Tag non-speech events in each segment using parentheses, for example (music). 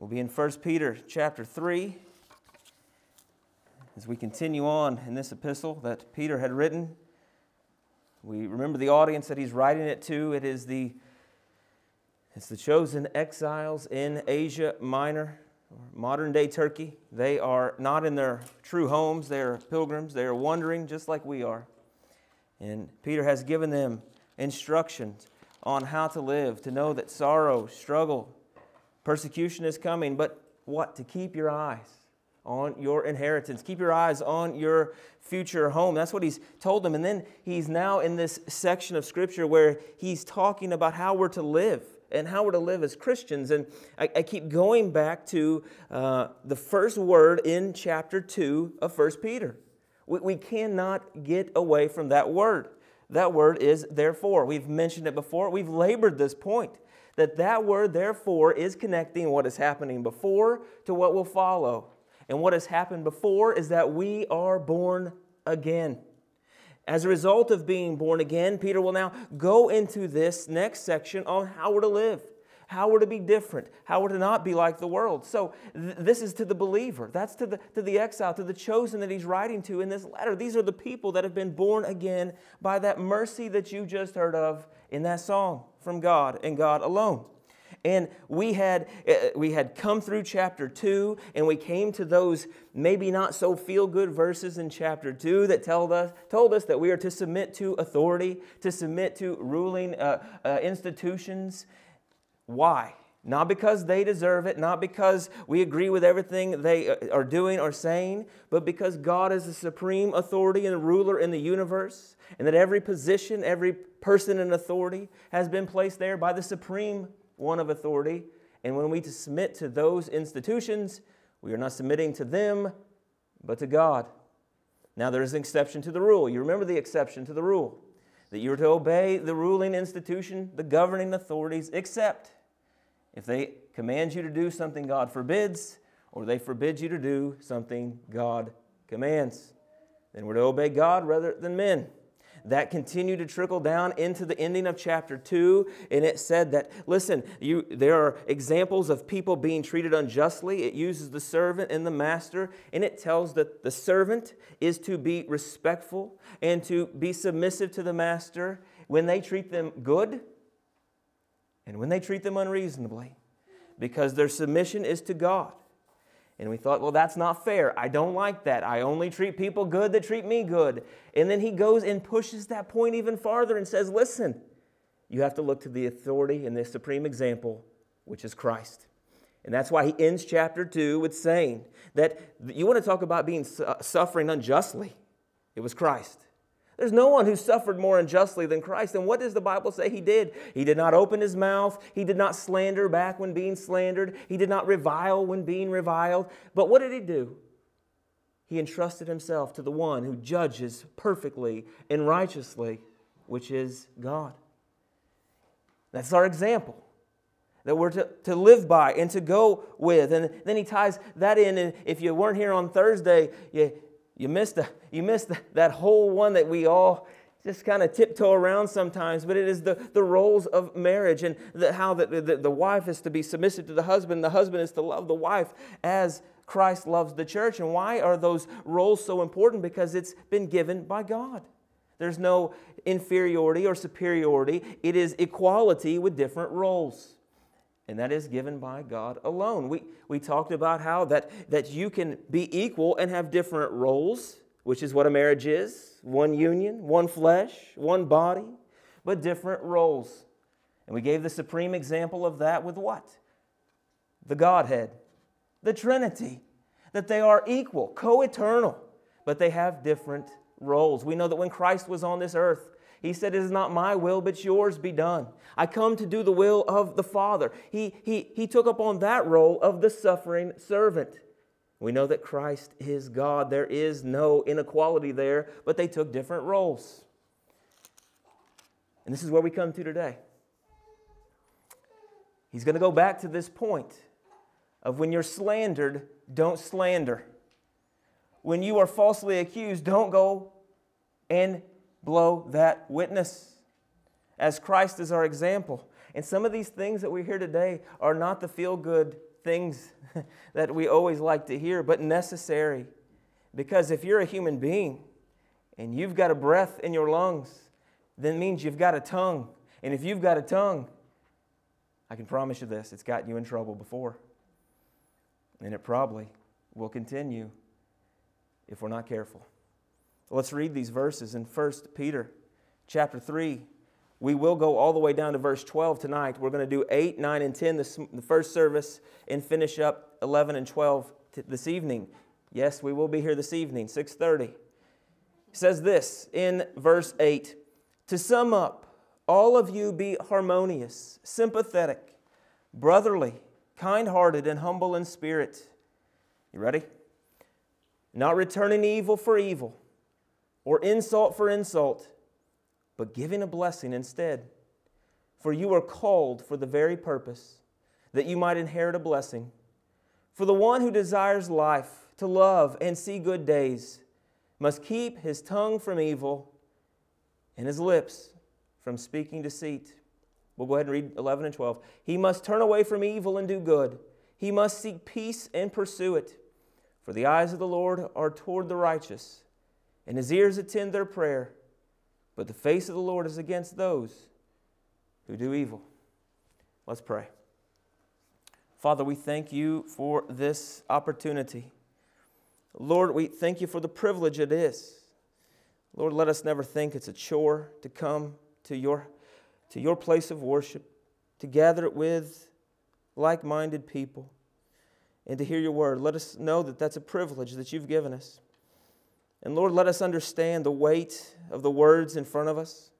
We'll be in 1 Peter chapter 3 as we continue on in this epistle that Peter had written. We remember the audience that he's writing it to. It is the it's the chosen exiles in Asia Minor, modern day Turkey. They are not in their true homes, they are pilgrims. They are wandering just like we are. And Peter has given them instructions on how to live, to know that sorrow, struggle, Persecution is coming, but what? To keep your eyes on your inheritance. Keep your eyes on your future home. That's what he's told them. And then he's now in this section of Scripture where he's talking about how we're to live and how we're to live as Christians. And I, I keep going back to uh, the first word in chapter 2 of 1 Peter. We, we cannot get away from that word. That word is therefore. We've mentioned it before. We've labored this point that that word, therefore, is connecting what is happening before to what will follow. And what has happened before is that we are born again. As a result of being born again, Peter will now go into this next section on how we're to live, how we're to be different, how we're to not be like the world. So, th- this is to the believer. That's to the, to the exile, to the chosen that he's writing to in this letter. These are the people that have been born again by that mercy that you just heard of in that song from God and God alone. And we had, uh, we had come through chapter 2, and we came to those maybe not so feel good verses in chapter 2 that told us, told us that we are to submit to authority, to submit to ruling uh, uh, institutions. Why? Not because they deserve it, not because we agree with everything they uh, are doing or saying, but because God is the supreme authority and ruler in the universe, and that every position, every person in authority has been placed there by the supreme one of authority. And when we submit to those institutions, we are not submitting to them, but to God. Now, there is an exception to the rule. You remember the exception to the rule that you are to obey the ruling institution, the governing authorities, except if they command you to do something God forbids, or they forbid you to do something God commands. Then we're to obey God rather than men that continued to trickle down into the ending of chapter 2 and it said that listen you there are examples of people being treated unjustly it uses the servant and the master and it tells that the servant is to be respectful and to be submissive to the master when they treat them good and when they treat them unreasonably because their submission is to God and we thought, well, that's not fair. I don't like that. I only treat people good that treat me good. And then he goes and pushes that point even farther and says, listen, you have to look to the authority and the supreme example, which is Christ. And that's why he ends chapter 2 with saying that you want to talk about being suffering unjustly. It was Christ. There's no one who suffered more unjustly than Christ. And what does the Bible say he did? He did not open his mouth. He did not slander back when being slandered. He did not revile when being reviled. But what did he do? He entrusted himself to the one who judges perfectly and righteously, which is God. That's our example that we're to, to live by and to go with. And then he ties that in. And if you weren't here on Thursday, you, you missed, the, you missed that whole one that we all just kind of tiptoe around sometimes, but it is the, the roles of marriage and the, how the, the, the wife is to be submissive to the husband, the husband is to love the wife as Christ loves the church. And why are those roles so important? Because it's been given by God. There's no inferiority or superiority, it is equality with different roles and that is given by God alone. We, we talked about how that, that you can be equal and have different roles, which is what a marriage is one union, one flesh, one body, but different roles. And we gave the supreme example of that with what? The Godhead, the Trinity, that they are equal, co eternal, but they have different roles. We know that when Christ was on this earth, he said, It is not my will, but yours be done. I come to do the will of the Father. He, he, he took upon that role of the suffering servant. We know that Christ is God. There is no inequality there, but they took different roles. And this is where we come to today. He's going to go back to this point of when you're slandered, don't slander. When you are falsely accused, don't go and blow that witness as Christ is our example. And some of these things that we hear today are not the feel good things (laughs) that we always like to hear, but necessary. Because if you're a human being and you've got a breath in your lungs, then means you've got a tongue. And if you've got a tongue, I can promise you this it's gotten you in trouble before. And it probably will continue if we're not careful. Let's read these verses in 1 Peter chapter 3. We will go all the way down to verse 12 tonight. We're going to do 8, 9, and 10 this, the first service and finish up 11 and 12 this evening. Yes, we will be here this evening, 6:30. It says this in verse 8, to sum up, all of you be harmonious, sympathetic, brotherly, kind-hearted and humble in spirit. You ready? Not returning evil for evil or insult for insult, but giving a blessing instead. For you are called for the very purpose that you might inherit a blessing. For the one who desires life, to love and see good days, must keep his tongue from evil and his lips from speaking deceit. We'll go ahead and read 11 and 12. He must turn away from evil and do good. He must seek peace and pursue it. For the eyes of the Lord are toward the righteous, and his ears attend their prayer. But the face of the Lord is against those who do evil. Let's pray. Father, we thank you for this opportunity. Lord, we thank you for the privilege it is. Lord, let us never think it's a chore to come to your, to your place of worship, to gather it with like minded people, and to hear your word. Let us know that that's a privilege that you've given us. And Lord, let us understand the weight of the words in front of us.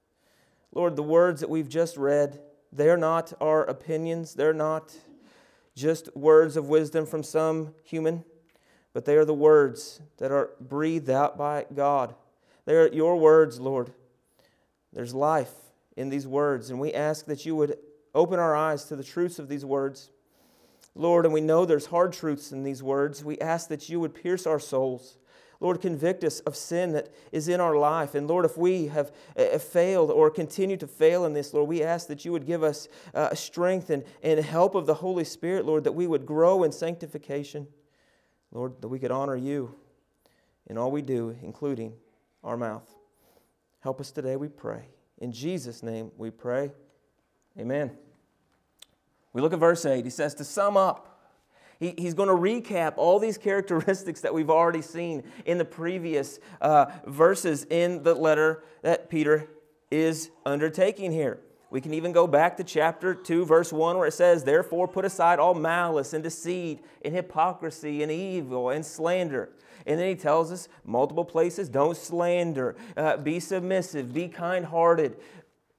Lord, the words that we've just read, they're not our opinions, they're not just words of wisdom from some human, but they are the words that are breathed out by God. They are your words, Lord. There's life in these words, and we ask that you would open our eyes to the truths of these words. Lord, and we know there's hard truths in these words. We ask that you would pierce our souls. Lord, convict us of sin that is in our life. And Lord, if we have uh, failed or continue to fail in this, Lord, we ask that you would give us uh, strength and, and help of the Holy Spirit, Lord, that we would grow in sanctification. Lord, that we could honor you in all we do, including our mouth. Help us today, we pray. In Jesus' name we pray. Amen. We look at verse 8. He says, To sum up, he, he's going to recap all these characteristics that we've already seen in the previous uh, verses in the letter that Peter is undertaking here. We can even go back to chapter 2, verse 1, where it says, Therefore, put aside all malice and deceit and hypocrisy and evil and slander. And then he tells us multiple places don't slander, uh, be submissive, be kind hearted.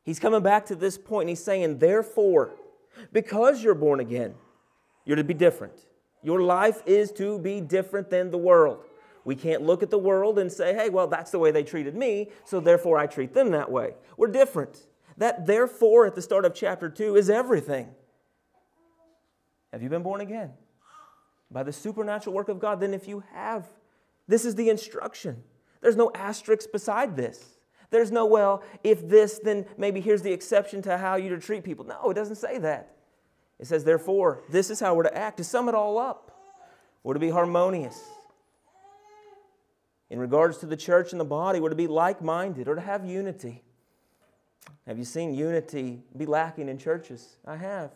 He's coming back to this point and he's saying, Therefore, because you're born again, you're to be different. Your life is to be different than the world. We can't look at the world and say, hey, well, that's the way they treated me, so therefore I treat them that way. We're different. That therefore at the start of chapter 2 is everything. Have you been born again? By the supernatural work of God? Then, if you have, this is the instruction. There's no asterisk beside this. There's no, well, if this, then maybe here's the exception to how you to treat people. No, it doesn't say that. It says, therefore, this is how we're to act. To sum it all up, we're to be harmonious. In regards to the church and the body, we're to be like minded or to have unity. Have you seen unity be lacking in churches? I have.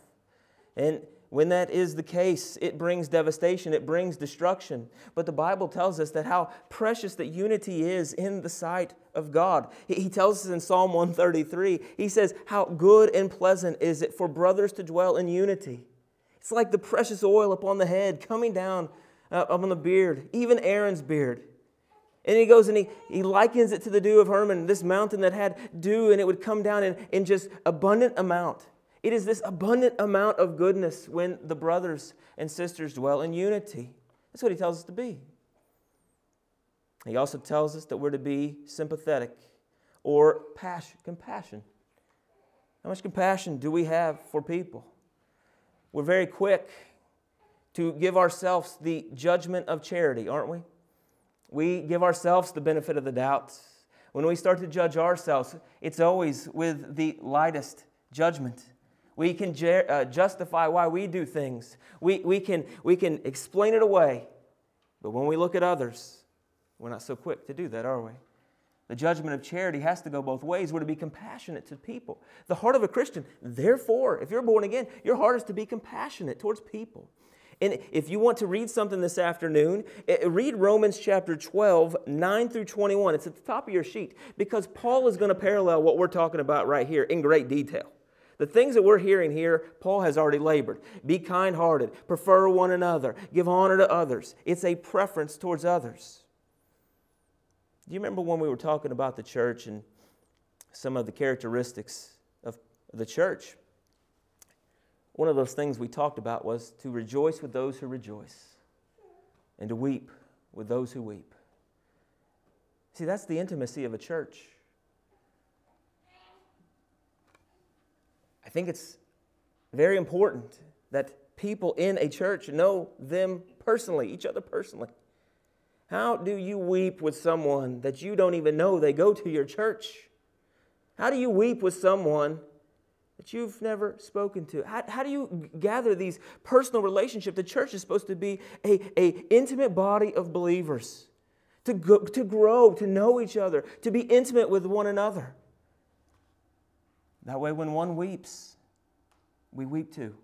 And when that is the case, it brings devastation, it brings destruction. But the Bible tells us that how precious that unity is in the sight of God. He tells us in Psalm 133, he says, How good and pleasant is it for brothers to dwell in unity. It's like the precious oil upon the head coming down uh, on the beard, even Aaron's beard. And he goes and he, he likens it to the dew of Hermon, this mountain that had dew and it would come down in, in just abundant amount. It is this abundant amount of goodness when the brothers and sisters dwell in unity. That's what he tells us to be. He also tells us that we're to be sympathetic or passion, compassion. How much compassion do we have for people? We're very quick to give ourselves the judgment of charity, aren't we? We give ourselves the benefit of the doubt. When we start to judge ourselves, it's always with the lightest judgment. We can ju- uh, justify why we do things. We, we, can, we can explain it away. But when we look at others, we're not so quick to do that, are we? The judgment of charity has to go both ways. We're to be compassionate to people. The heart of a Christian, therefore, if you're born again, your heart is to be compassionate towards people. And if you want to read something this afternoon, read Romans chapter 12, 9 through 21. It's at the top of your sheet because Paul is going to parallel what we're talking about right here in great detail. The things that we're hearing here, Paul has already labored. Be kind hearted, prefer one another, give honor to others. It's a preference towards others. Do you remember when we were talking about the church and some of the characteristics of the church? One of those things we talked about was to rejoice with those who rejoice and to weep with those who weep. See, that's the intimacy of a church. Think it's very important that people in a church know them personally, each other personally. How do you weep with someone that you don't even know they go to your church? How do you weep with someone that you've never spoken to? How, how do you gather these personal relationships? The church is supposed to be a, a intimate body of believers, to, go, to grow, to know each other, to be intimate with one another. That way, when one weeps, we weep too.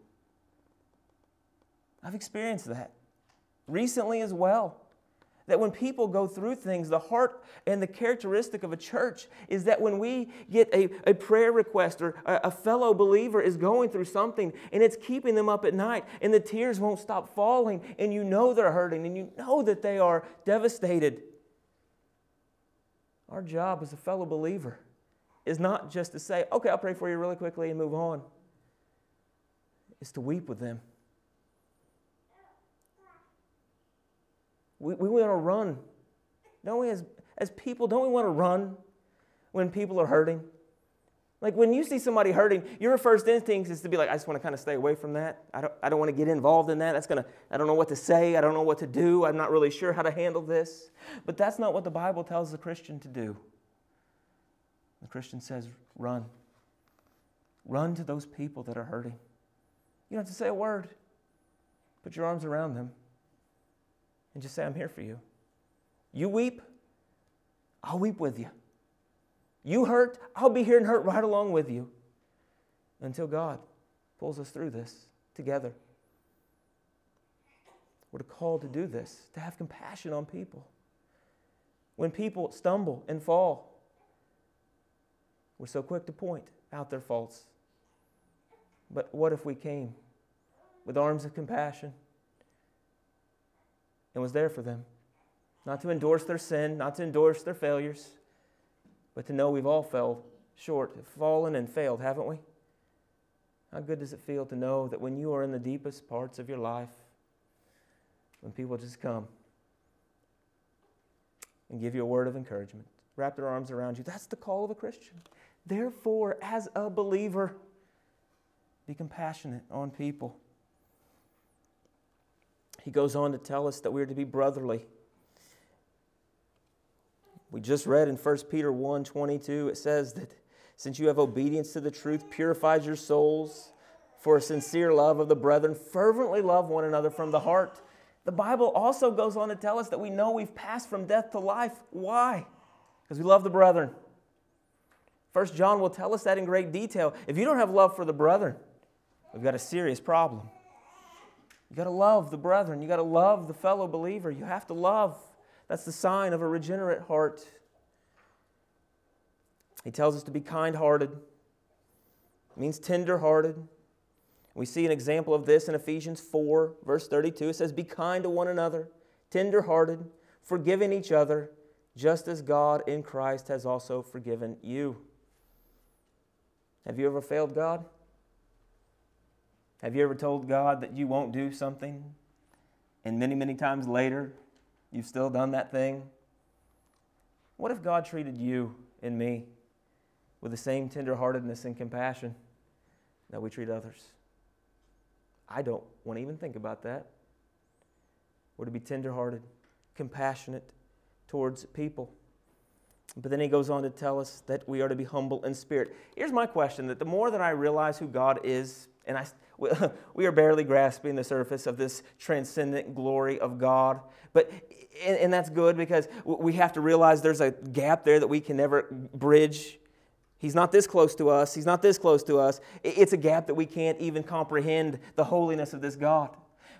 I've experienced that recently as well. That when people go through things, the heart and the characteristic of a church is that when we get a, a prayer request or a, a fellow believer is going through something and it's keeping them up at night and the tears won't stop falling and you know they're hurting and you know that they are devastated. Our job as a fellow believer is not just to say, okay, I'll pray for you really quickly and move on. It's to weep with them. We, we want to run. Don't we, as, as people, don't we want to run when people are hurting? Like when you see somebody hurting, your first instinct is to be like, I just want to kind of stay away from that. I don't, I don't want to get involved in that. That's going to, I don't know what to say. I don't know what to do. I'm not really sure how to handle this. But that's not what the Bible tells the Christian to do. The Christian says, run. Run to those people that are hurting. You don't have to say a word. Put your arms around them and just say, I'm here for you. You weep, I'll weep with you. You hurt, I'll be here and hurt right along with you until God pulls us through this together. We're called to do this, to have compassion on people. When people stumble and fall, we're so quick to point out their faults. But what if we came with arms of compassion and was there for them? Not to endorse their sin, not to endorse their failures, but to know we've all fell short, fallen and failed, haven't we? How good does it feel to know that when you are in the deepest parts of your life, when people just come and give you a word of encouragement, wrap their arms around you, that's the call of a Christian. Therefore, as a believer, be compassionate on people. He goes on to tell us that we're to be brotherly. We just read in 1 Peter 1 22, it says that since you have obedience to the truth, purifies your souls for a sincere love of the brethren, fervently love one another from the heart. The Bible also goes on to tell us that we know we've passed from death to life. Why? Because we love the brethren. First John will tell us that in great detail. If you don't have love for the brethren, we've got a serious problem. You got to love the brethren. You got to love the fellow believer. You have to love. That's the sign of a regenerate heart. He tells us to be kind hearted, it means tender hearted. We see an example of this in Ephesians 4, verse 32. It says, Be kind to one another, tender hearted, forgiving each other, just as God in Christ has also forgiven you. Have you ever failed God? Have you ever told God that you won't do something and many, many times later you've still done that thing? What if God treated you and me with the same tenderheartedness and compassion that we treat others? I don't want to even think about that. We're to be tenderhearted, compassionate towards people. But then he goes on to tell us that we are to be humble in spirit. Here's my question that the more that I realize who God is, and I, (laughs) we are barely grasping the surface of this transcendent glory of God, but and, and that's good because we have to realize there's a gap there that we can never bridge. He's not this close to us. He's not this close to us. It's a gap that we can't even comprehend the holiness of this God.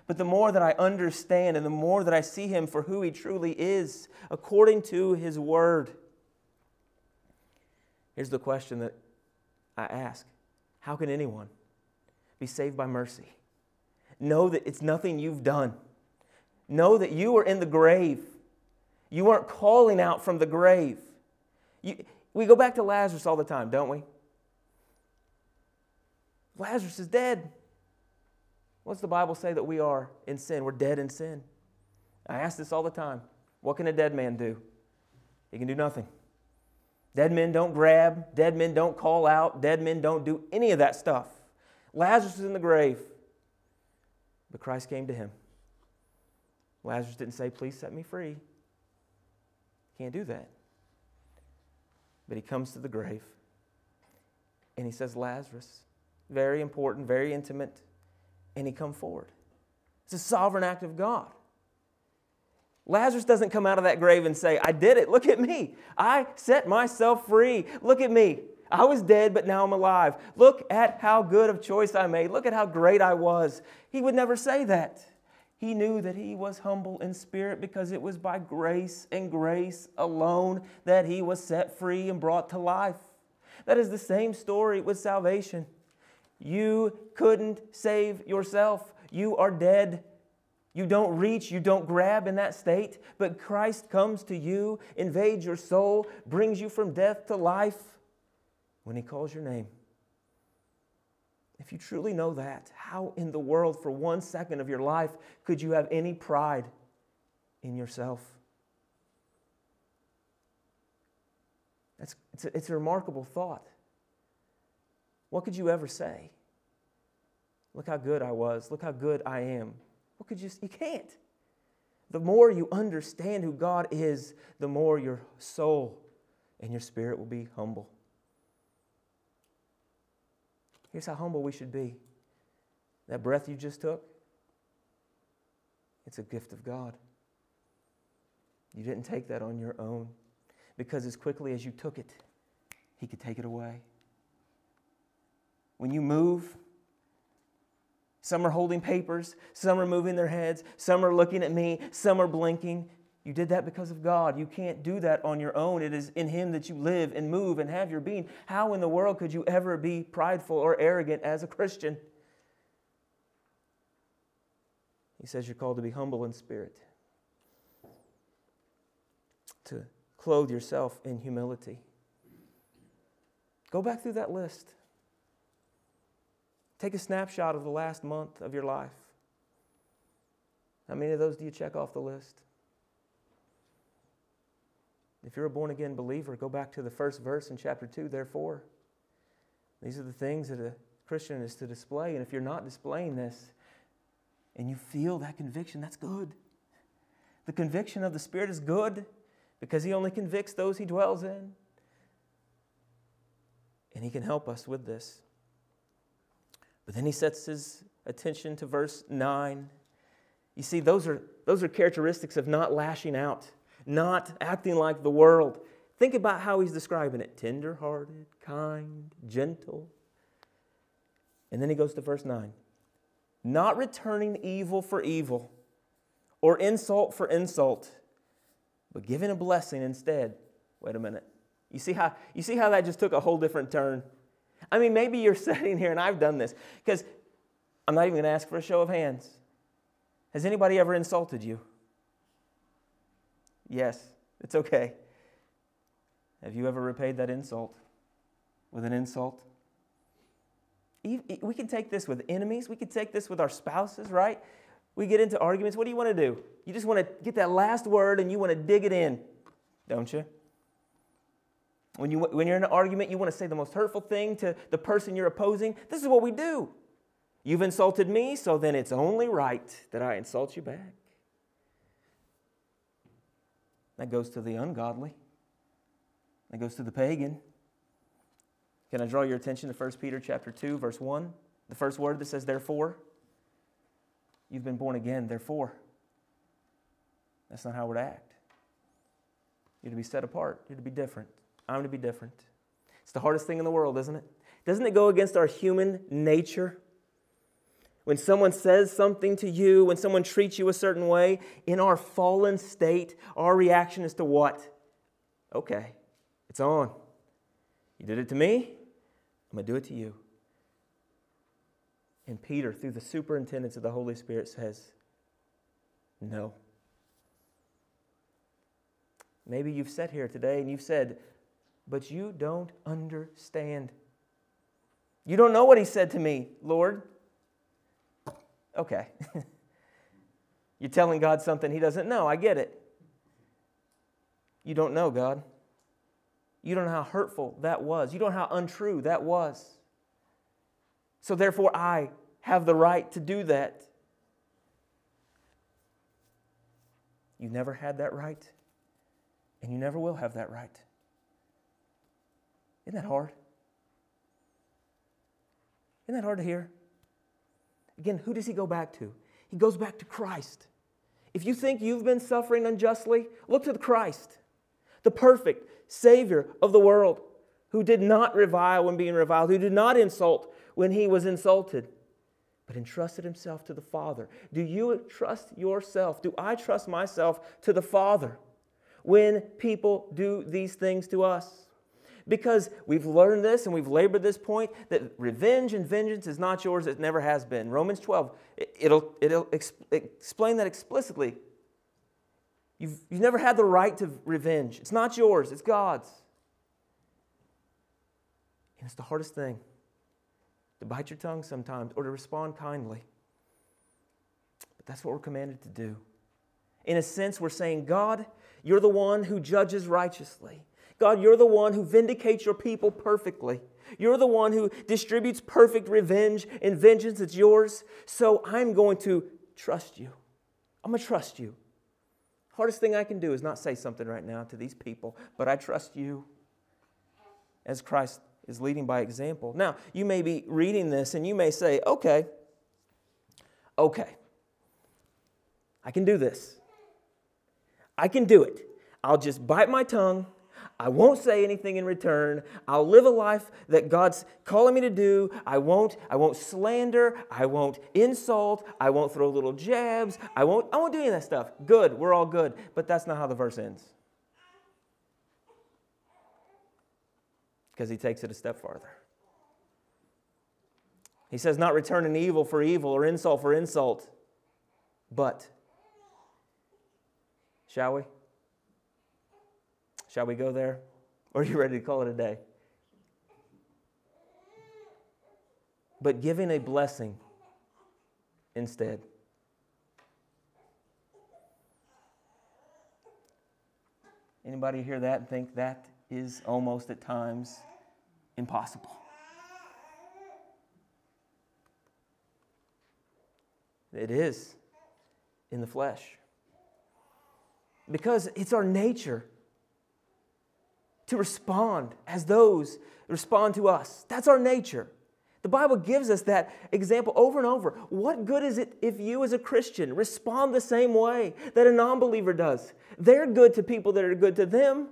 But the more that I understand and the more that I see Him for who He truly is, according to His Word, here's the question that I ask How can anyone be saved by mercy? Know that it's nothing you've done. Know that you are in the grave. You weren't calling out from the grave. You, we go back to Lazarus all the time, don't we? Lazarus is dead. What's the Bible say that we are in sin? We're dead in sin. I ask this all the time. What can a dead man do? He can do nothing. Dead men don't grab, dead men don't call out, dead men don't do any of that stuff. Lazarus is in the grave, but Christ came to him. Lazarus didn't say, Please set me free. Can't do that. But he comes to the grave and he says, Lazarus, very important, very intimate and he come forward. It's a sovereign act of God. Lazarus doesn't come out of that grave and say, I did it. Look at me. I set myself free. Look at me. I was dead, but now I'm alive. Look at how good of choice I made. Look at how great I was. He would never say that. He knew that he was humble in spirit because it was by grace and grace alone that he was set free and brought to life. That is the same story with salvation. You couldn't save yourself. You are dead. You don't reach, you don't grab in that state, but Christ comes to you, invades your soul, brings you from death to life when He calls your name. If you truly know that, how in the world, for one second of your life, could you have any pride in yourself? That's, it's, a, it's a remarkable thought. What could you ever say? Look how good I was. Look how good I am. What could you? You can't. The more you understand who God is, the more your soul and your spirit will be humble. Here's how humble we should be. That breath you just took, it's a gift of God. You didn't take that on your own because as quickly as you took it, He could take it away. When you move, some are holding papers, some are moving their heads, some are looking at me, some are blinking. You did that because of God. You can't do that on your own. It is in Him that you live and move and have your being. How in the world could you ever be prideful or arrogant as a Christian? He says you're called to be humble in spirit, to clothe yourself in humility. Go back through that list. Take a snapshot of the last month of your life. How many of those do you check off the list? If you're a born again believer, go back to the first verse in chapter 2, therefore. These are the things that a Christian is to display. And if you're not displaying this and you feel that conviction, that's good. The conviction of the Spirit is good because He only convicts those He dwells in. And He can help us with this. But then he sets his attention to verse 9. You see, those are, those are characteristics of not lashing out, not acting like the world. Think about how he's describing it tender-hearted, kind, gentle. And then he goes to verse 9 not returning evil for evil or insult for insult, but giving a blessing instead. Wait a minute. You see how, you see how that just took a whole different turn? I mean, maybe you're (laughs) sitting here and I've done this because I'm not even going to ask for a show of hands. Has anybody ever insulted you? Yes, it's okay. Have you ever repaid that insult with an insult? We can take this with enemies. We can take this with our spouses, right? We get into arguments. What do you want to do? You just want to get that last word and you want to dig it in, don't you? When, you, when you're in an argument, you want to say the most hurtful thing to the person you're opposing. This is what we do. You've insulted me, so then it's only right that I insult you back. That goes to the ungodly. That goes to the pagan. Can I draw your attention to 1 Peter chapter 2, verse 1? The first word that says, therefore. You've been born again, therefore. That's not how we're to act. You're to be set apart. You're to be different. I'm to be different. It's the hardest thing in the world, isn't it? Doesn't it go against our human nature? When someone says something to you, when someone treats you a certain way, in our fallen state, our reaction is to what? Okay, it's on. You did it to me, I'm going to do it to you. And Peter, through the superintendence of the Holy Spirit, says, No. Maybe you've sat here today and you've said, But you don't understand. You don't know what he said to me, Lord. Okay. (laughs) You're telling God something he doesn't know. I get it. You don't know, God. You don't know how hurtful that was. You don't know how untrue that was. So therefore, I have the right to do that. You never had that right, and you never will have that right. Isn't that hard? Isn't that hard to hear? Again, who does he go back to? He goes back to Christ. If you think you've been suffering unjustly, look to the Christ, the perfect Savior of the world, who did not revile when being reviled, who did not insult when he was insulted, but entrusted himself to the Father. Do you trust yourself? Do I trust myself to the Father when people do these things to us? Because we've learned this and we've labored this point that revenge and vengeance is not yours, it never has been. Romans 12, it'll, it'll explain that explicitly. You've, you've never had the right to revenge, it's not yours, it's God's. And it's the hardest thing to bite your tongue sometimes or to respond kindly. But that's what we're commanded to do. In a sense, we're saying, God, you're the one who judges righteously. God, you're the one who vindicates your people perfectly. You're the one who distributes perfect revenge and vengeance. It's yours. So I'm going to trust you. I'm going to trust you. Hardest thing I can do is not say something right now to these people, but I trust you as Christ is leading by example. Now, you may be reading this and you may say, okay, okay, I can do this. I can do it. I'll just bite my tongue I won't say anything in return. I'll live a life that God's calling me to do. I won't, I won't slander. I won't insult. I won't throw little jabs. I won't, I won't do any of that stuff. Good, we're all good. But that's not how the verse ends. Because he takes it a step farther. He says, not returning evil for evil or insult for insult, but, shall we? Shall we go there? Or are you ready to call it a day? But giving a blessing instead. Anybody hear that and think that is almost at times impossible? It is in the flesh. Because it's our nature to respond as those respond to us. That's our nature. The Bible gives us that example over and over. What good is it if you, as a Christian, respond the same way that a non believer does? They're good to people that are good to them.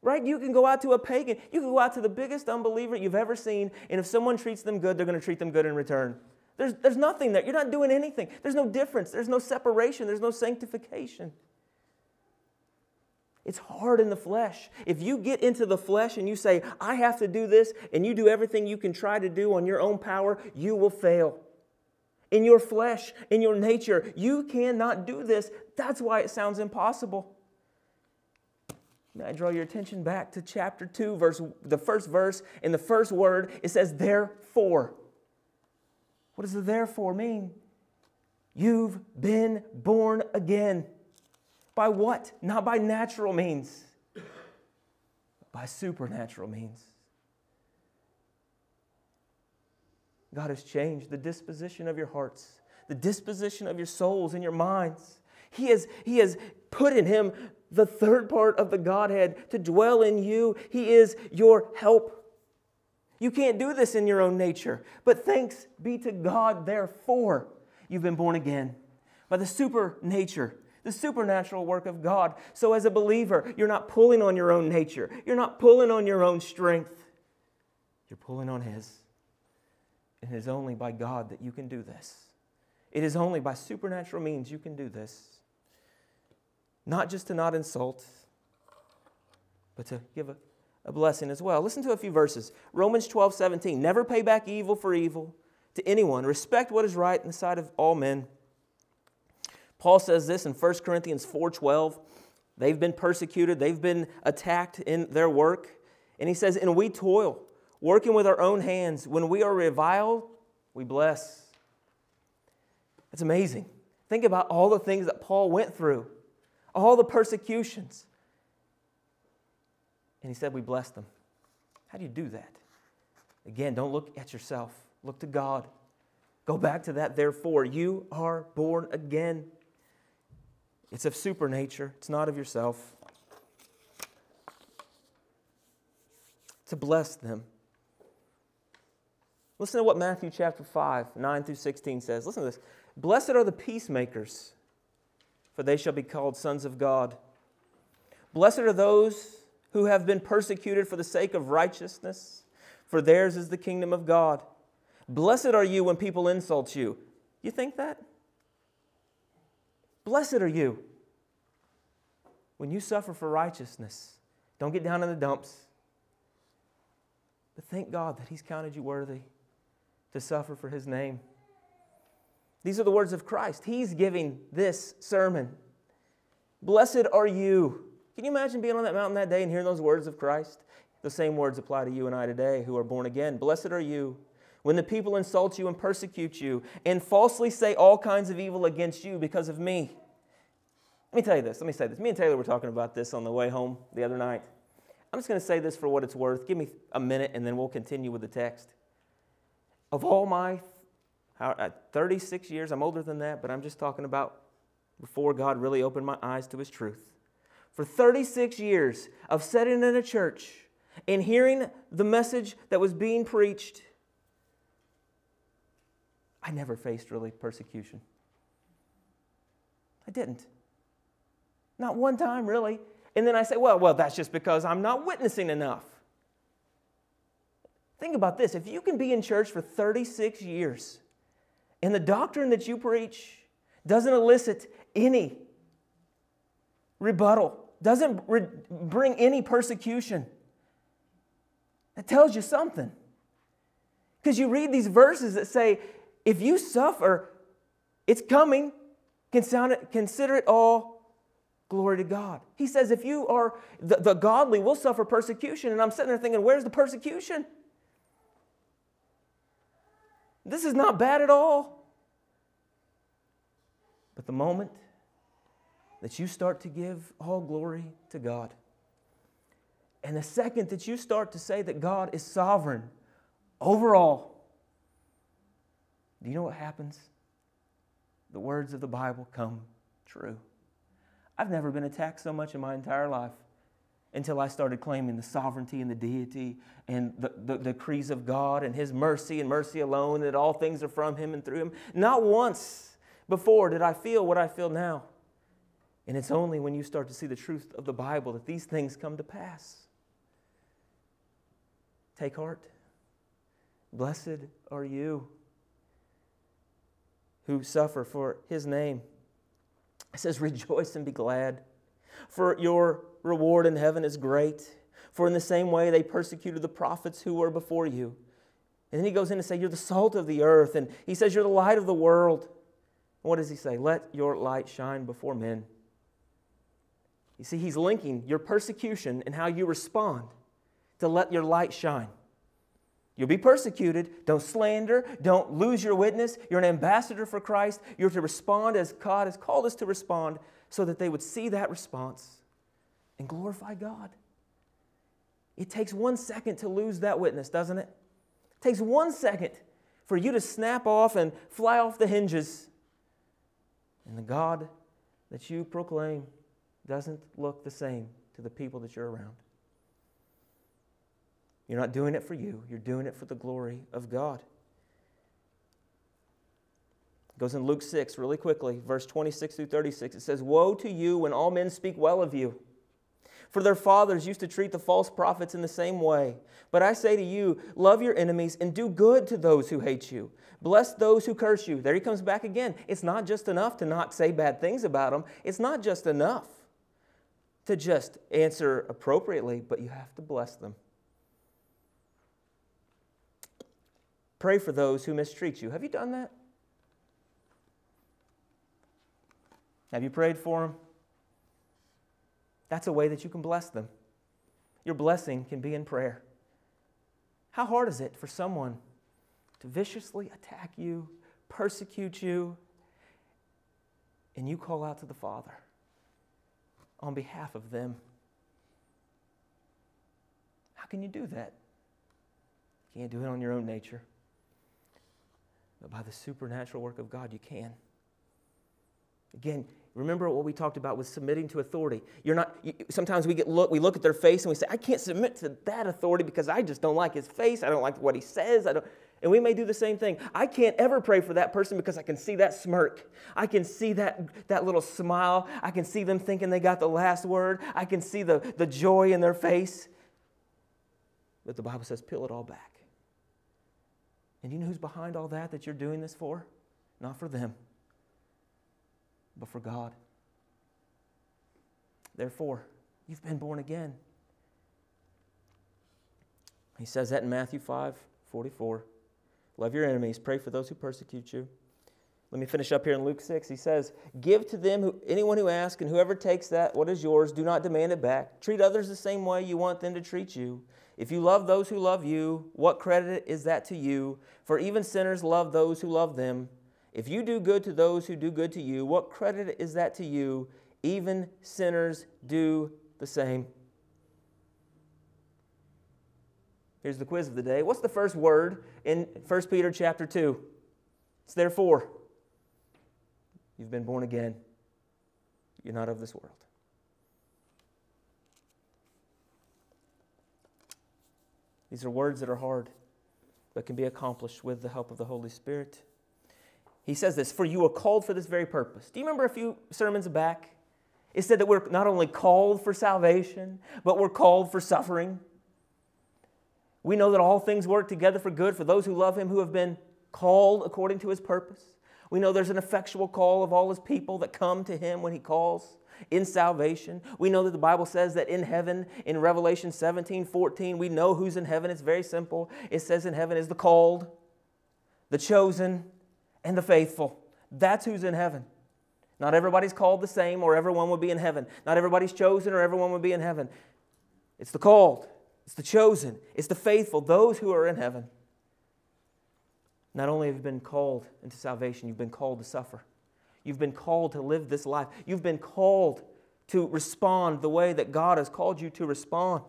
Right? You can go out to a pagan, you can go out to the biggest unbeliever you've ever seen, and if someone treats them good, they're going to treat them good in return. There's, there's nothing there. You're not doing anything. There's no difference. There's no separation. There's no sanctification. It's hard in the flesh. If you get into the flesh and you say, I have to do this, and you do everything you can try to do on your own power, you will fail. In your flesh, in your nature, you cannot do this. That's why it sounds impossible. May I draw your attention back to chapter 2, verse, the first verse, in the first word, it says, therefore. What does the therefore mean? You've been born again. By what? Not by natural means, by supernatural means. God has changed the disposition of your hearts, the disposition of your souls and your minds. He has, he has put in Him the third part of the Godhead, to dwell in you. He is your help. You can't do this in your own nature, but thanks be to God, therefore, you've been born again by the super nature, the supernatural work of God. So, as a believer, you're not pulling on your own nature, you're not pulling on your own strength, you're pulling on His. And it is only by God that you can do this. It is only by supernatural means you can do this. Not just to not insult, but to give a, a blessing as well. Listen to a few verses. Romans 12, 17. Never pay back evil for evil to anyone. Respect what is right in the sight of all men. Paul says this in 1 Corinthians 4:12. They've been persecuted, they've been attacked in their work. And he says, And we toil, working with our own hands. When we are reviled, we bless. It's amazing. Think about all the things that Paul went through, all the persecutions. And he said, We bless them. How do you do that? Again, don't look at yourself, look to God. Go back to that, therefore. You are born again. It's of supernature, it's not of yourself. To bless them. Listen to what Matthew chapter 5, 9 through 16 says. Listen to this. Blessed are the peacemakers, for they shall be called sons of God. Blessed are those who have been persecuted for the sake of righteousness, for theirs is the kingdom of God. Blessed are you when people insult you. You think that? Blessed are you when you suffer for righteousness. Don't get down in the dumps. But thank God that He's counted you worthy to suffer for His name. These are the words of Christ. He's giving this sermon. Blessed are you. Can you imagine being on that mountain that day and hearing those words of Christ? The same words apply to you and I today who are born again. Blessed are you when the people insult you and persecute you and falsely say all kinds of evil against you because of me. Let me tell you this. Let me say this. Me and Taylor were talking about this on the way home the other night. I'm just going to say this for what it's worth. Give me a minute and then we'll continue with the text. Of all my uh, 36 years, I'm older than that, but I'm just talking about before God really opened my eyes to His truth. For 36 years of sitting in a church and hearing the message that was being preached, I never faced really persecution. I didn't. Not one time, really. And then I say, well, well, that's just because I'm not witnessing enough. Think about this. If you can be in church for 36 years and the doctrine that you preach doesn't elicit any rebuttal, doesn't re- bring any persecution, that tells you something. Because you read these verses that say, if you suffer, it's coming. Consider it all glory to God. He says, if you are the, the godly, will suffer persecution. And I'm sitting there thinking, where's the persecution? This is not bad at all. But the moment that you start to give all glory to God, and the second that you start to say that God is sovereign over all, do you know what happens? The words of the Bible come true. I've never been attacked so much in my entire life until I started claiming the sovereignty and the deity and the, the, the, decrees of God and His mercy and mercy alone, that all things are from Him and through Him. Not once before did I feel what I feel now. And it's only when you start to see the truth of the Bible that these things come to pass. Take heart. Blessed are you who suffer for his name. It says, Rejoice and be glad, for your reward in heaven is great. For in the same way they persecuted the prophets who were before you. And then he goes in to say, You're the salt of the earth. And he says, You're the light of the world. And what does he say? Let your light shine before men. You see, he's linking your persecution and how you respond to let your light shine. You'll be persecuted. Don't slander. Don't lose your witness. You're an ambassador for Christ. You're to respond as God has called us to respond so that they would see that response and glorify God. It takes one second to lose that witness, doesn't it? It takes one second for you to snap off and fly off the hinges. And the God that you proclaim doesn't look the same to the people that you're around. You're not doing it for you, you're doing it for the glory of God. It goes in Luke 6 really quickly, verse 26 through 36. It says, Woe to you when all men speak well of you. For their fathers used to treat the false prophets in the same way. But I say to you, love your enemies and do good to those who hate you. Bless those who curse you. There he comes back again. It's not just enough to not say bad things about them, it's not just enough to just answer appropriately, but you have to bless them. Pray for those who mistreat you. Have you done that? Have you prayed for them? That's a way that you can bless them. Your blessing can be in prayer. How hard is it for someone to viciously attack you, persecute you, and you call out to the Father on behalf of them? How can you do that? You can't do it on your own nature. But by the supernatural work of God, you can. Again, Remember what we talked about with submitting to authority. You're not. You, sometimes we get look. We look at their face and we say, "I can't submit to that authority because I just don't like his face. I don't like what he says. I don't." And we may do the same thing. I can't ever pray for that person because I can see that smirk. I can see that, that little smile. I can see them thinking they got the last word. I can see the, the joy in their face. But the Bible says, peel it all back. And you know who's behind all that that you're doing this for? Not for them but for God. Therefore, you've been born again. He says that in Matthew 5 44. Love your enemies, pray for those who persecute you. Let me finish up here in Luke 6. He says, Give to them who, anyone who asks, and whoever takes that what is yours, do not demand it back. Treat others the same way you want them to treat you. If you love those who love you, what credit is that to you? For even sinners love those who love them. If you do good to those who do good to you, what credit is that to you? Even sinners do the same. Here's the quiz of the day. What's the first word in 1 Peter chapter 2? It's therefore. You've been born again. You're not of this world. These are words that are hard, but can be accomplished with the help of the Holy Spirit. He says this For you were called for this very purpose. Do you remember a few sermons back? It said that we're not only called for salvation, but we're called for suffering. We know that all things work together for good for those who love Him, who have been called according to His purpose. We know there's an effectual call of all His people that come to Him when He calls in salvation. We know that the Bible says that in heaven, in Revelation 17 14, we know who's in heaven. It's very simple. It says in heaven is the called, the chosen, and the faithful. That's who's in heaven. Not everybody's called the same, or everyone would be in heaven. Not everybody's chosen, or everyone would be in heaven. It's the called, it's the chosen, it's the faithful, those who are in heaven. Not only have you been called into salvation, you've been called to suffer. You've been called to live this life. You've been called to respond the way that God has called you to respond.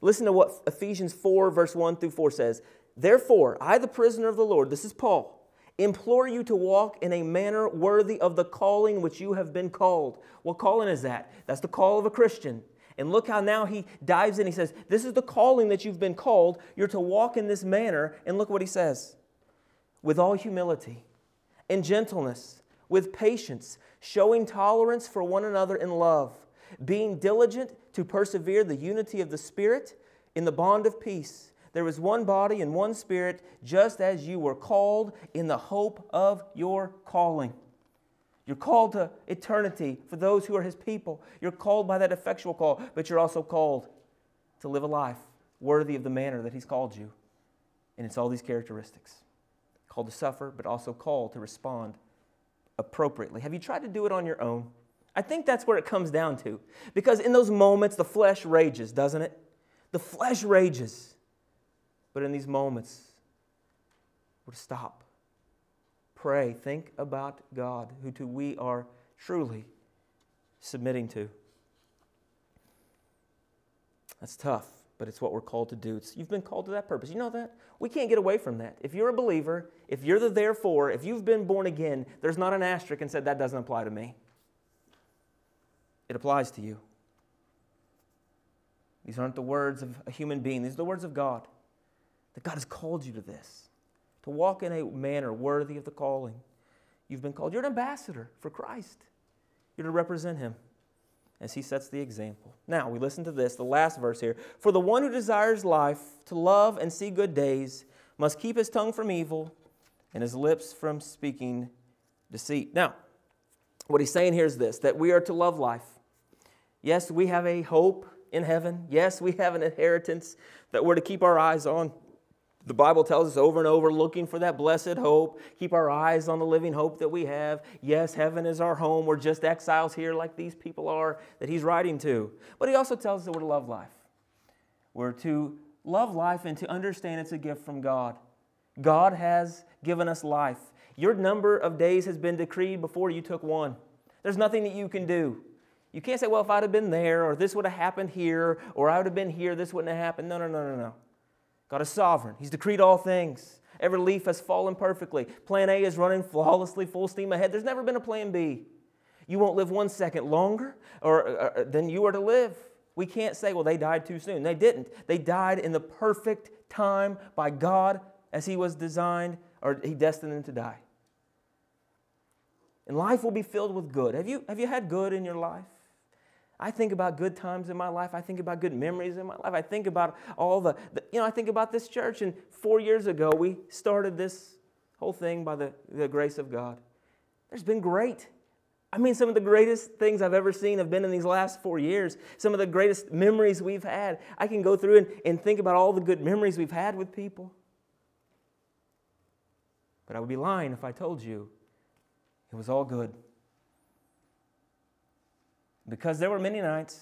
Listen to what Ephesians 4, verse 1 through 4 says. Therefore, I, the prisoner of the Lord, this is Paul implore you to walk in a manner worthy of the calling which you have been called. What calling is that? That's the call of a Christian. And look how now he dives in. He says, This is the calling that you've been called. You're to walk in this manner. And look what he says with all humility and gentleness, with patience, showing tolerance for one another in love, being diligent to persevere the unity of the Spirit in the bond of peace. There is one body and one spirit, just as you were called in the hope of your calling. You're called to eternity for those who are his people. You're called by that effectual call, but you're also called to live a life worthy of the manner that he's called you. And it's all these characteristics called to suffer, but also called to respond appropriately. Have you tried to do it on your own? I think that's where it comes down to. Because in those moments, the flesh rages, doesn't it? The flesh rages. But in these moments, we're to stop, pray, think about God, who to we are truly submitting to. That's tough, but it's what we're called to do. It's, you've been called to that purpose. You know that? We can't get away from that. If you're a believer, if you're the therefore, if you've been born again, there's not an asterisk and said that doesn't apply to me. it applies to you. These aren't the words of a human being, these are the words of God. That God has called you to this, to walk in a manner worthy of the calling. You've been called. You're an ambassador for Christ, you're to represent Him as He sets the example. Now, we listen to this, the last verse here. For the one who desires life, to love and see good days, must keep his tongue from evil and his lips from speaking deceit. Now, what he's saying here is this that we are to love life. Yes, we have a hope in heaven. Yes, we have an inheritance that we're to keep our eyes on. The Bible tells us over and over looking for that blessed hope. Keep our eyes on the living hope that we have. Yes, heaven is our home. We're just exiles here, like these people are that he's writing to. But he also tells us that we're to love life. We're to love life and to understand it's a gift from God. God has given us life. Your number of days has been decreed before you took one. There's nothing that you can do. You can't say, well, if I'd have been there, or this would have happened here, or I would have been here, this wouldn't have happened. No, no, no, no, no. God is sovereign. He's decreed all things. Every leaf has fallen perfectly. Plan A is running flawlessly, full steam ahead. There's never been a plan B. You won't live one second longer or, or, than you are to live. We can't say, well, they died too soon. They didn't. They died in the perfect time by God as He was designed or He destined them to die. And life will be filled with good. Have you, have you had good in your life? I think about good times in my life. I think about good memories in my life. I think about all the, the you know, I think about this church. And four years ago, we started this whole thing by the, the grace of God. There's been great. I mean, some of the greatest things I've ever seen have been in these last four years. Some of the greatest memories we've had. I can go through and, and think about all the good memories we've had with people. But I would be lying if I told you it was all good. Because there were many nights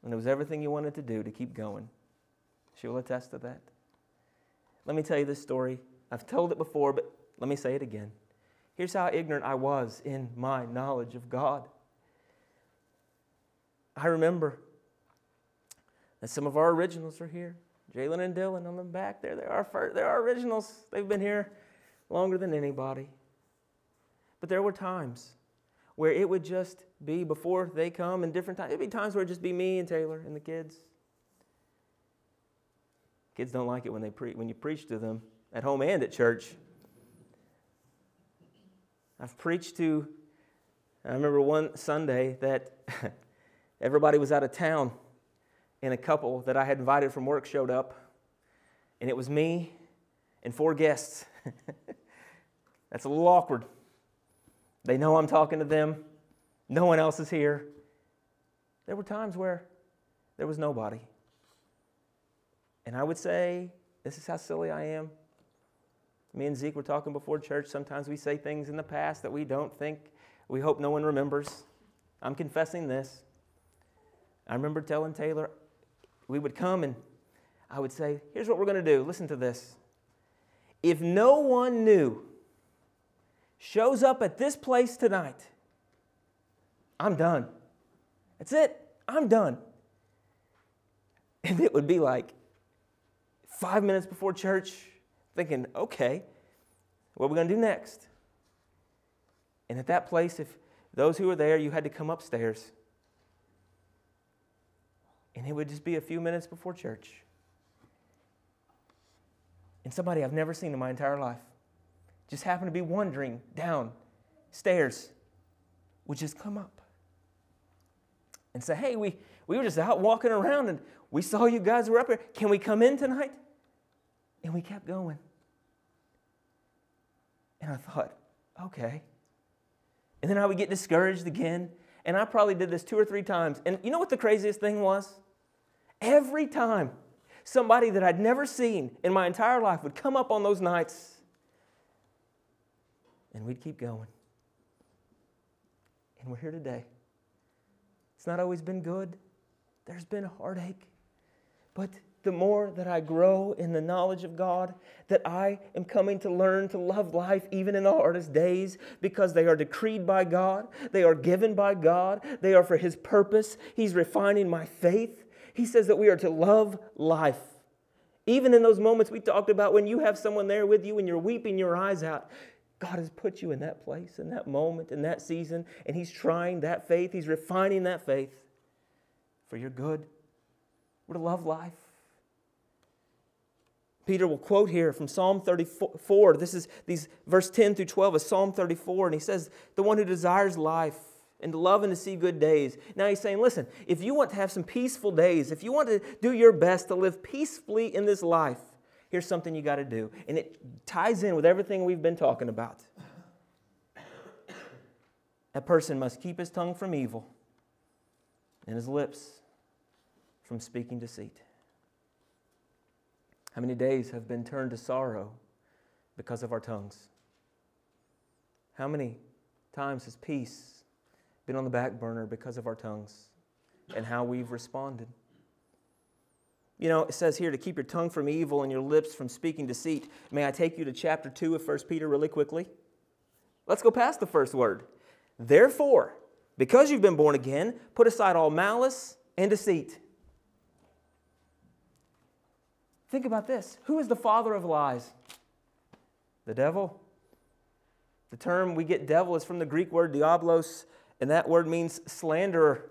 when it was everything you wanted to do to keep going. She will attest to that. Let me tell you this story. I've told it before, but let me say it again. Here's how ignorant I was in my knowledge of God. I remember that some of our originals are here. Jalen and Dylan on the back there. They are, first, they are our originals. They've been here longer than anybody. But there were times where it would just be before they come and different times. It'd be times where it'd just be me and Taylor and the kids. Kids don't like it when, they pre- when you preach to them at home and at church. I've preached to, I remember one Sunday that (laughs) everybody was out of town and a couple that I had invited from work showed up, and it was me and four guests. (laughs) That's a little awkward. They know I'm talking to them, no one else is here. There were times where there was nobody. And I would say, this is how silly I am. Me and Zeke were talking before church. Sometimes we say things in the past that we don't think, we hope no one remembers. I'm confessing this. I remember telling Taylor, we would come and I would say, Here's what we're going to do. Listen to this. If no one new shows up at this place tonight, I'm done. That's it. I'm done. And it would be like five minutes before church, thinking, okay, what are we going to do next? And at that place, if those who were there, you had to come upstairs and it would just be a few minutes before church. And somebody I've never seen in my entire life just happened to be wandering down stairs would just come up and say, Hey, we, we were just out walking around and we saw you guys were up here. Can we come in tonight? And we kept going. And I thought, okay. And then I would get discouraged again. And I probably did this two or three times. And you know what the craziest thing was? Every time somebody that I'd never seen in my entire life would come up on those nights, and we'd keep going. And we're here today. It's not always been good, there's been heartache. But the more that I grow in the knowledge of God, that I am coming to learn to love life even in the hardest days because they are decreed by God, they are given by God, they are for His purpose. He's refining my faith. He says that we are to love life. Even in those moments we talked about when you have someone there with you and you're weeping your eyes out, God has put you in that place, in that moment, in that season, and He's trying that faith. He's refining that faith for your good. We're to love life. Peter will quote here from Psalm 34. This is these verse 10 through 12 of Psalm 34, and he says, The one who desires life and to love and to see good days. Now he's saying, listen, if you want to have some peaceful days, if you want to do your best to live peacefully in this life, here's something you got to do. And it ties in with everything we've been talking about. A person must keep his tongue from evil and his lips from speaking deceit. How many days have been turned to sorrow because of our tongues? How many times has peace been on the back burner because of our tongues and how we've responded? You know, it says here to keep your tongue from evil and your lips from speaking deceit. May I take you to chapter 2 of 1 Peter really quickly? Let's go past the first word. Therefore, because you've been born again, put aside all malice and deceit. Think about this who is the father of lies? The devil. The term we get devil is from the Greek word diablos, and that word means slanderer.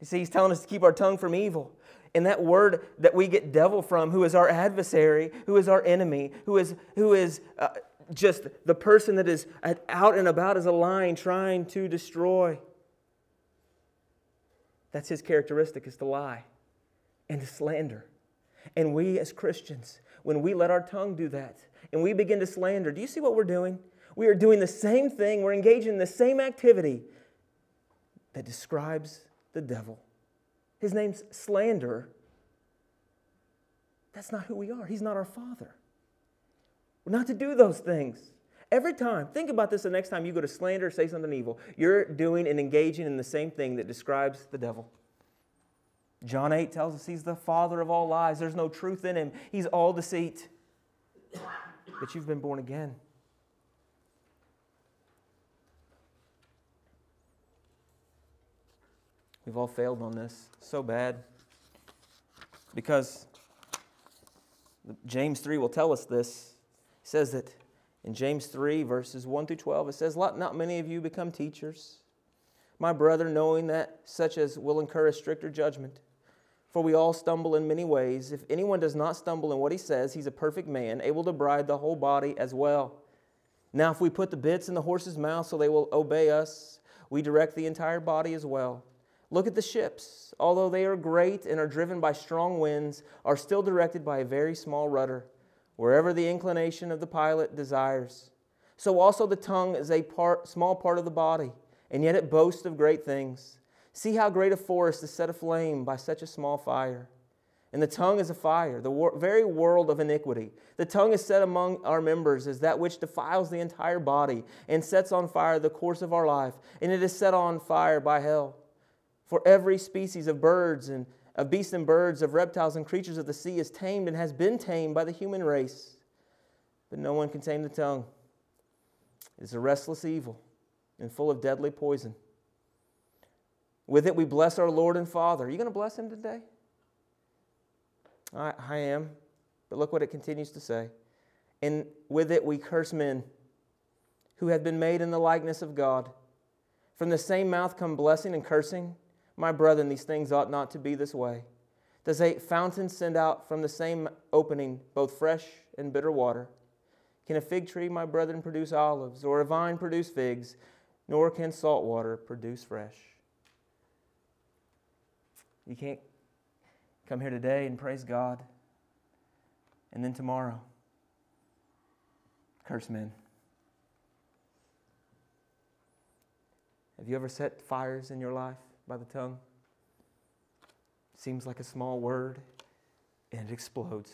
You see, he's telling us to keep our tongue from evil. And that word that we get devil from, who is our adversary, who is our enemy, who is, who is uh, just the person that is out and about as a lion trying to destroy. That's his characteristic, is to lie and to slander. And we as Christians, when we let our tongue do that and we begin to slander, do you see what we're doing? We are doing the same thing, we're engaging in the same activity that describes the devil. His name's slander. That's not who we are. He's not our Father. We're not to do those things. Every time, think about this the next time you go to slander or say something evil. You're doing and engaging in the same thing that describes the devil. John 8 tells us he's the father of all lies. There's no truth in him, he's all deceit. But you've been born again. We've all failed on this so bad because James 3 will tell us this. He says that in James 3, verses 1 through 12, it says, Let not many of you become teachers, my brother, knowing that such as will incur a stricter judgment. For we all stumble in many ways. If anyone does not stumble in what he says, he's a perfect man, able to bride the whole body as well. Now, if we put the bits in the horse's mouth so they will obey us, we direct the entire body as well. Look at the ships. Although they are great and are driven by strong winds, are still directed by a very small rudder, wherever the inclination of the pilot desires. So also the tongue is a part, small part of the body, and yet it boasts of great things. See how great a forest is set aflame by such a small fire. And the tongue is a fire, the wor- very world of iniquity. The tongue is set among our members as that which defiles the entire body and sets on fire the course of our life, and it is set on fire by hell. For every species of birds and of beasts and birds, of reptiles and creatures of the sea is tamed and has been tamed by the human race. But no one can tame the tongue. It is a restless evil and full of deadly poison. With it we bless our Lord and Father. Are you going to bless him today? I, I am. But look what it continues to say. And with it we curse men who have been made in the likeness of God. From the same mouth come blessing and cursing. My brethren, these things ought not to be this way. Does a fountain send out from the same opening both fresh and bitter water? Can a fig tree, my brethren, produce olives, or a vine produce figs? Nor can salt water produce fresh. You can't come here today and praise God, and then tomorrow curse men. Have you ever set fires in your life? By the tongue. Seems like a small word, and it explodes.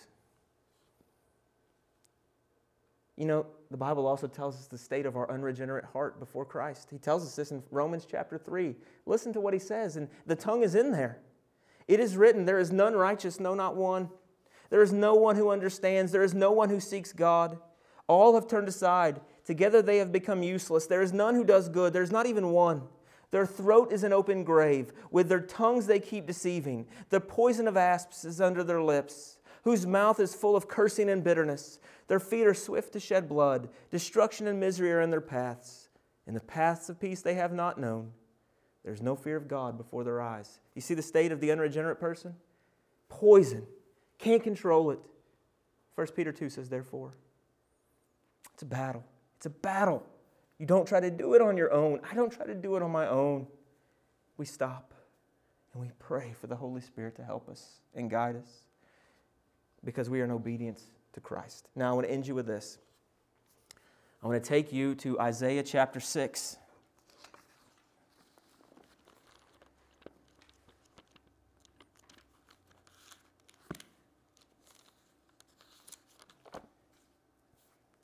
You know, the Bible also tells us the state of our unregenerate heart before Christ. He tells us this in Romans chapter 3. Listen to what he says, and the tongue is in there. It is written, There is none righteous, no, not one. There is no one who understands. There is no one who seeks God. All have turned aside. Together they have become useless. There is none who does good. There is not even one. Their throat is an open grave. With their tongues they keep deceiving. The poison of asps is under their lips. whose mouth is full of cursing and bitterness. Their feet are swift to shed blood. Destruction and misery are in their paths. In the paths of peace they have not known. There's no fear of God before their eyes. You see the state of the unregenerate person? Poison. Can't control it. 1 Peter 2 says, therefore. It's a battle. It's a battle. You don't try to do it on your own. I don't try to do it on my own. We stop and we pray for the Holy Spirit to help us and guide us because we are in obedience to Christ. Now, I want to end you with this. I want to take you to Isaiah chapter 6.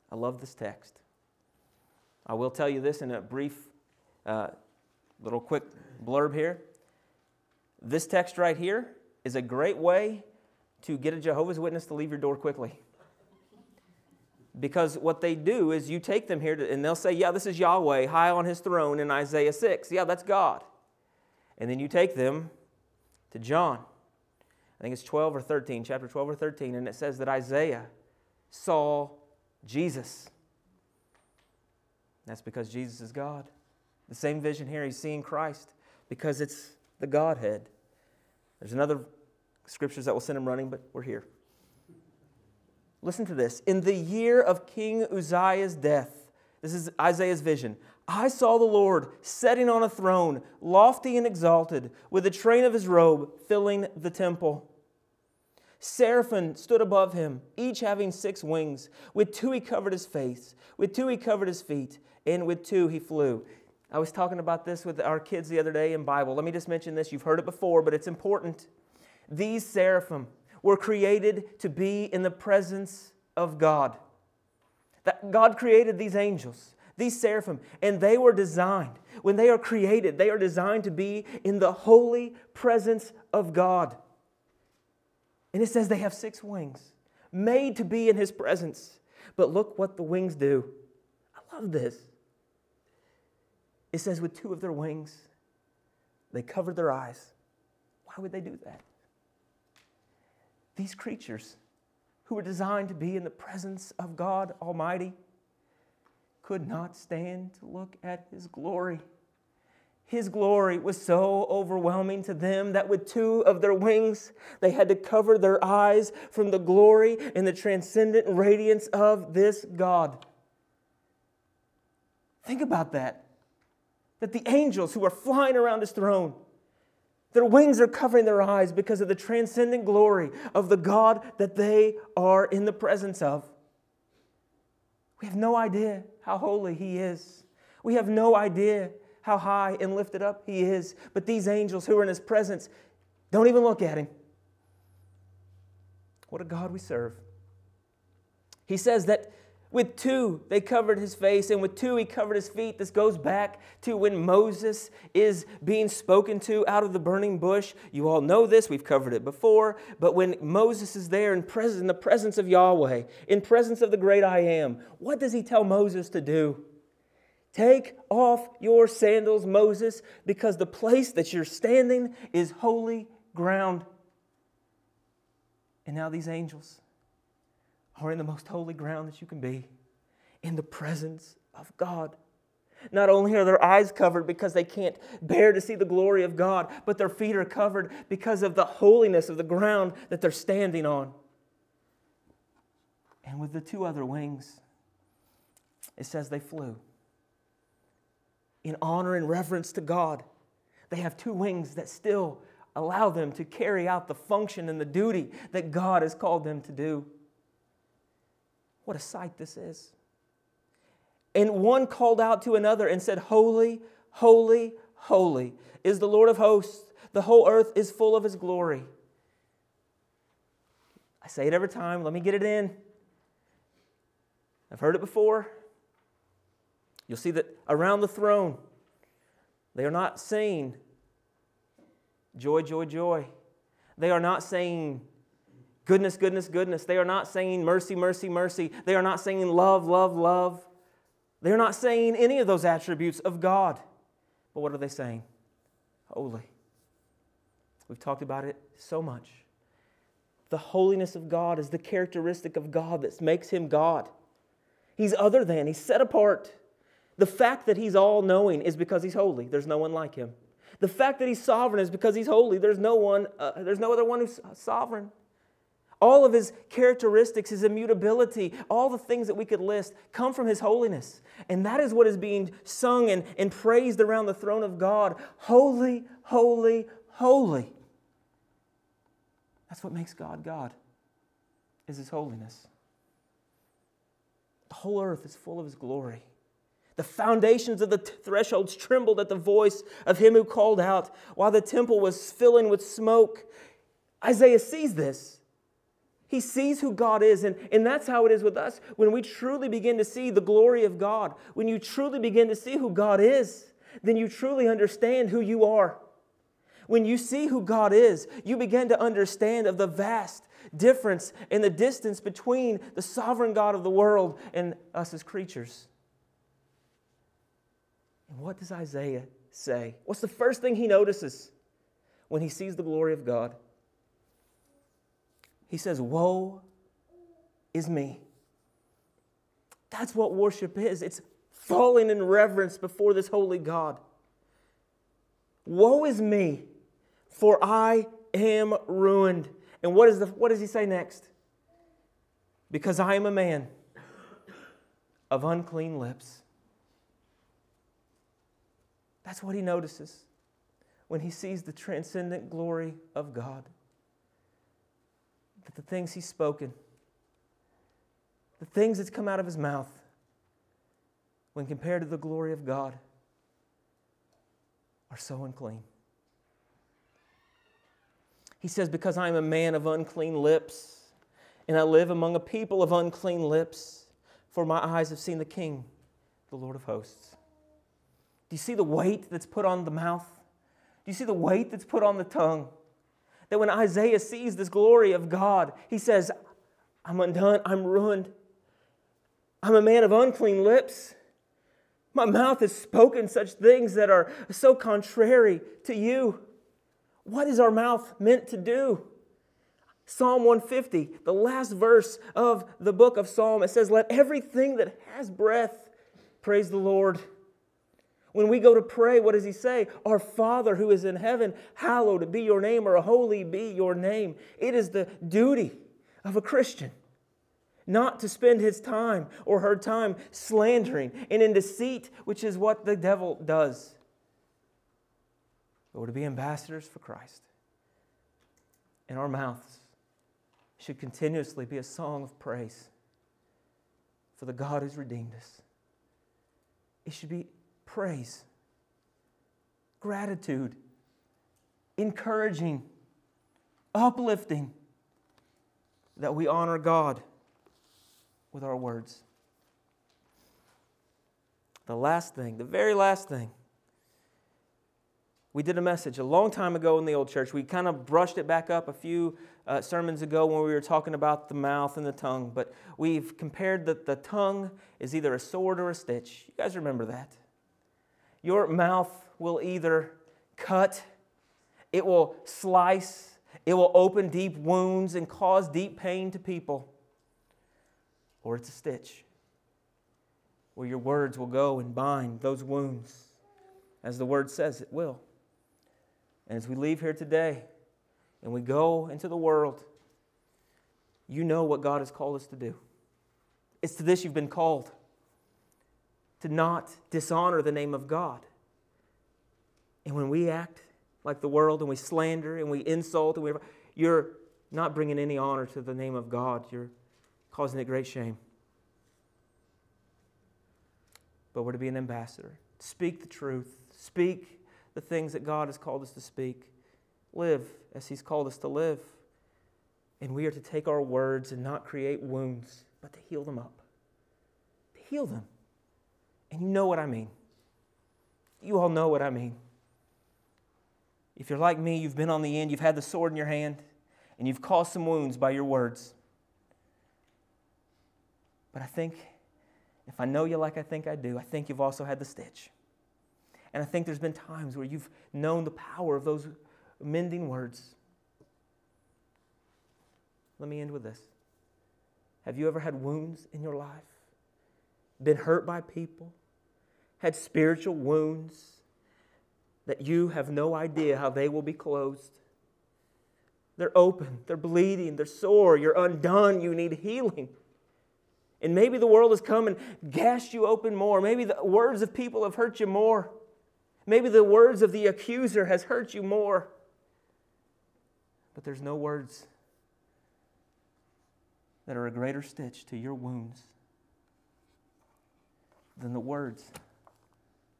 I love this text. I will tell you this in a brief, uh, little quick blurb here. This text right here is a great way to get a Jehovah's Witness to leave your door quickly. Because what they do is you take them here to, and they'll say, Yeah, this is Yahweh high on his throne in Isaiah 6. Yeah, that's God. And then you take them to John. I think it's 12 or 13, chapter 12 or 13, and it says that Isaiah saw Jesus. That's because Jesus is God. The same vision here, he's seeing Christ because it's the Godhead. There's another scriptures that will send him running, but we're here. Listen to this. In the year of King Uzziah's death, this is Isaiah's vision. I saw the Lord sitting on a throne, lofty and exalted, with the train of his robe filling the temple. Seraphim stood above him, each having six wings. With two he covered his face, with two he covered his feet, and with two he flew. I was talking about this with our kids the other day in Bible. Let me just mention this. You've heard it before, but it's important. These seraphim were created to be in the presence of God. That God created these angels, these seraphim, and they were designed, when they are created, they are designed to be in the holy presence of God. And it says they have six wings, made to be in his presence. But look what the wings do. I love this. It says, with two of their wings, they covered their eyes. Why would they do that? These creatures who were designed to be in the presence of God Almighty could not stand to look at His glory. His glory was so overwhelming to them that with two of their wings, they had to cover their eyes from the glory and the transcendent radiance of this God. Think about that. That the angels who are flying around his throne, their wings are covering their eyes because of the transcendent glory of the God that they are in the presence of. We have no idea how holy he is. We have no idea how high and lifted up he is. But these angels who are in his presence don't even look at him. What a God we serve. He says that with two, they covered his face, and with two, he covered his feet. This goes back to when Moses is being spoken to out of the burning bush. You all know this, we've covered it before. But when Moses is there in, pres- in the presence of Yahweh, in presence of the great I am, what does he tell Moses to do? Take off your sandals, Moses, because the place that you're standing is holy ground. And now these angels are in the most holy ground that you can be, in the presence of God. Not only are their eyes covered because they can't bear to see the glory of God, but their feet are covered because of the holiness of the ground that they're standing on. And with the two other wings, it says they flew in honor and reverence to God. They have two wings that still allow them to carry out the function and the duty that God has called them to do. What a sight this is. And one called out to another and said, Holy, holy, holy is the Lord of hosts. The whole earth is full of his glory. I say it every time. Let me get it in. I've heard it before. You'll see that around the throne, they are not saying joy, joy, joy. They are not saying goodness, goodness, goodness. They are not saying mercy, mercy, mercy. They are not saying love, love, love. They are not saying any of those attributes of God. But what are they saying? Holy. We've talked about it so much. The holiness of God is the characteristic of God that makes him God. He's other than, he's set apart. The fact that he's all knowing is because he's holy. There's no one like him. The fact that he's sovereign is because he's holy. There's no one, uh, there's no other one who's sovereign. All of his characteristics, his immutability, all the things that we could list come from his holiness. And that is what is being sung and, and praised around the throne of God. Holy, holy, holy. That's what makes God God, is his holiness. The whole earth is full of his glory. The foundations of the thresholds trembled at the voice of him who called out while the temple was filling with smoke. Isaiah sees this. He sees who God is, and, and that's how it is with us. When we truly begin to see the glory of God, when you truly begin to see who God is, then you truly understand who you are. When you see who God is, you begin to understand of the vast difference and the distance between the sovereign God of the world and us as creatures. And what does Isaiah say? What's the first thing he notices when he sees the glory of God? He says, Woe is me. That's what worship is. It's falling in reverence before this holy God. Woe is me, for I am ruined. And what, is the, what does he say next? Because I am a man of unclean lips. That's what he notices when he sees the transcendent glory of God. That the things he's spoken, the things that's come out of his mouth, when compared to the glory of God, are so unclean. He says, Because I am a man of unclean lips, and I live among a people of unclean lips, for my eyes have seen the King, the Lord of hosts. Do you see the weight that's put on the mouth? Do you see the weight that's put on the tongue? That when Isaiah sees this glory of God, he says, I'm undone, I'm ruined. I'm a man of unclean lips. My mouth has spoken such things that are so contrary to you. What is our mouth meant to do? Psalm 150, the last verse of the book of Psalm, it says, Let everything that has breath praise the Lord. When we go to pray, what does he say? Our Father who is in heaven, hallowed be your name, or holy be your name. It is the duty of a Christian not to spend his time or her time slandering and in deceit, which is what the devil does, but to be ambassadors for Christ. And our mouths should continuously be a song of praise for the God who's redeemed us. It should be praise, gratitude, encouraging, uplifting, that we honor God with our words. The last thing, the very last thing, we did a message a long time ago in the old church. We kind of brushed it back up a few uh, sermons ago when we were talking about the mouth and the tongue, but we've compared that the tongue is either a sword or a stitch. You guys remember that? Your mouth will either cut, it will slice, it will open deep wounds and cause deep pain to people, or it's a stitch where your words will go and bind those wounds, as the word says it will. And as we leave here today and we go into the world, you know what God has called us to do. It's to this you've been called to not dishonor the name of God. And when we act like the world and we slander and we insult and we you're not bringing any honor to the name of God. You're causing it great shame. But we're to be an ambassador. Speak the truth. Speak the things that God has called us to speak. Live as He's called us to live. And we are to take our words and not create wounds, but to heal them up. To heal them. And you know what I mean. You all know what I mean. If you're like me, you've been on the end, you've had the sword in your hand, and you've caused some wounds by your words. But I think, if I know you like I think I do, I think you've also had the stitch. And I think there's been times where you've known the power of those mending words. Let me end with this. Have you ever had wounds in your life? Been hurt by people? Had spiritual wounds that you have no idea how they will be closed? They're open, they're bleeding, they're sore, you're undone, you need healing. And maybe the world has come and gashed you open more. Maybe the words of people have hurt you more. Maybe the words of the accuser has hurt you more. But there's no words that are a greater stitch to your wounds than the words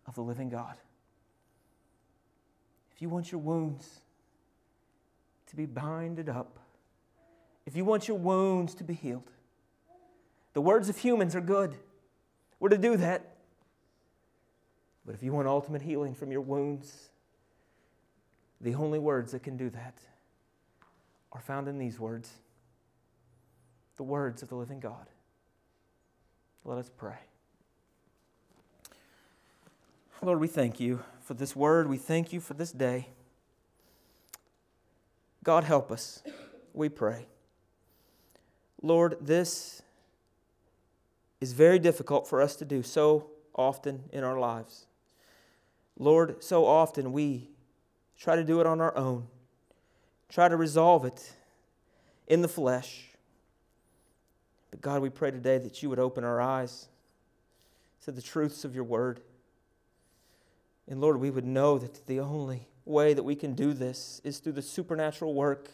of the living God. If you want your wounds to be binded up, if you want your wounds to be healed, the words of humans are good. We're to do that. But if you want ultimate healing from your wounds, the only words that can do that are found in these words the words of the living God. Let us pray. Lord, we thank you for this word. We thank you for this day. God, help us, we pray. Lord, this is very difficult for us to do so often in our lives. Lord, so often we try to do it on our own, try to resolve it in the flesh. But God, we pray today that you would open our eyes to the truths of your word. And Lord, we would know that the only way that we can do this is through the supernatural work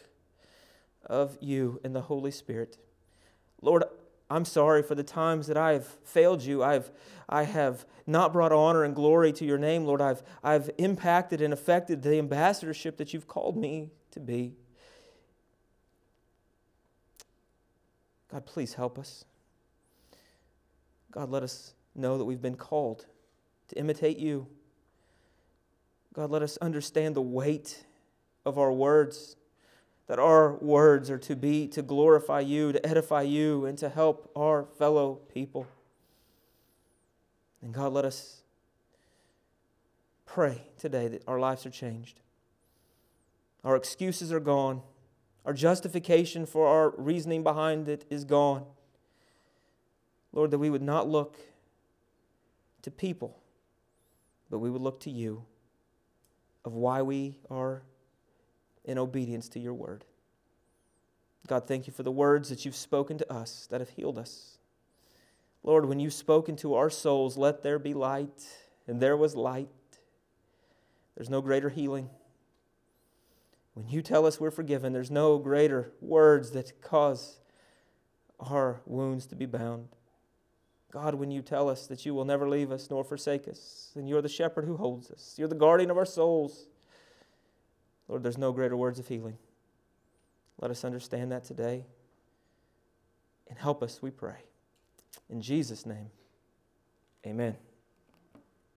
of you and the Holy Spirit. Lord, I'm sorry for the times that I have failed you. I've, I have not brought honor and glory to your name, Lord. I've, I've impacted and affected the ambassadorship that you've called me to be. God, please help us. God, let us know that we've been called to imitate you. God, let us understand the weight of our words that our words are to be to glorify you, to edify you, and to help our fellow people. And God, let us pray today that our lives are changed. Our excuses are gone. Our justification for our reasoning behind it is gone. Lord, that we would not look to people, but we would look to you of why we are in obedience to your word. God, thank you for the words that you've spoken to us that have healed us. Lord, when you've spoken to our souls, let there be light, and there was light. There's no greater healing. When you tell us we're forgiven, there's no greater words that cause our wounds to be bound. God, when you tell us that you will never leave us nor forsake us, and you're the shepherd who holds us, you're the guardian of our souls. Lord, there's no greater words of healing. Let us understand that today. And help us, we pray. In Jesus' name, amen.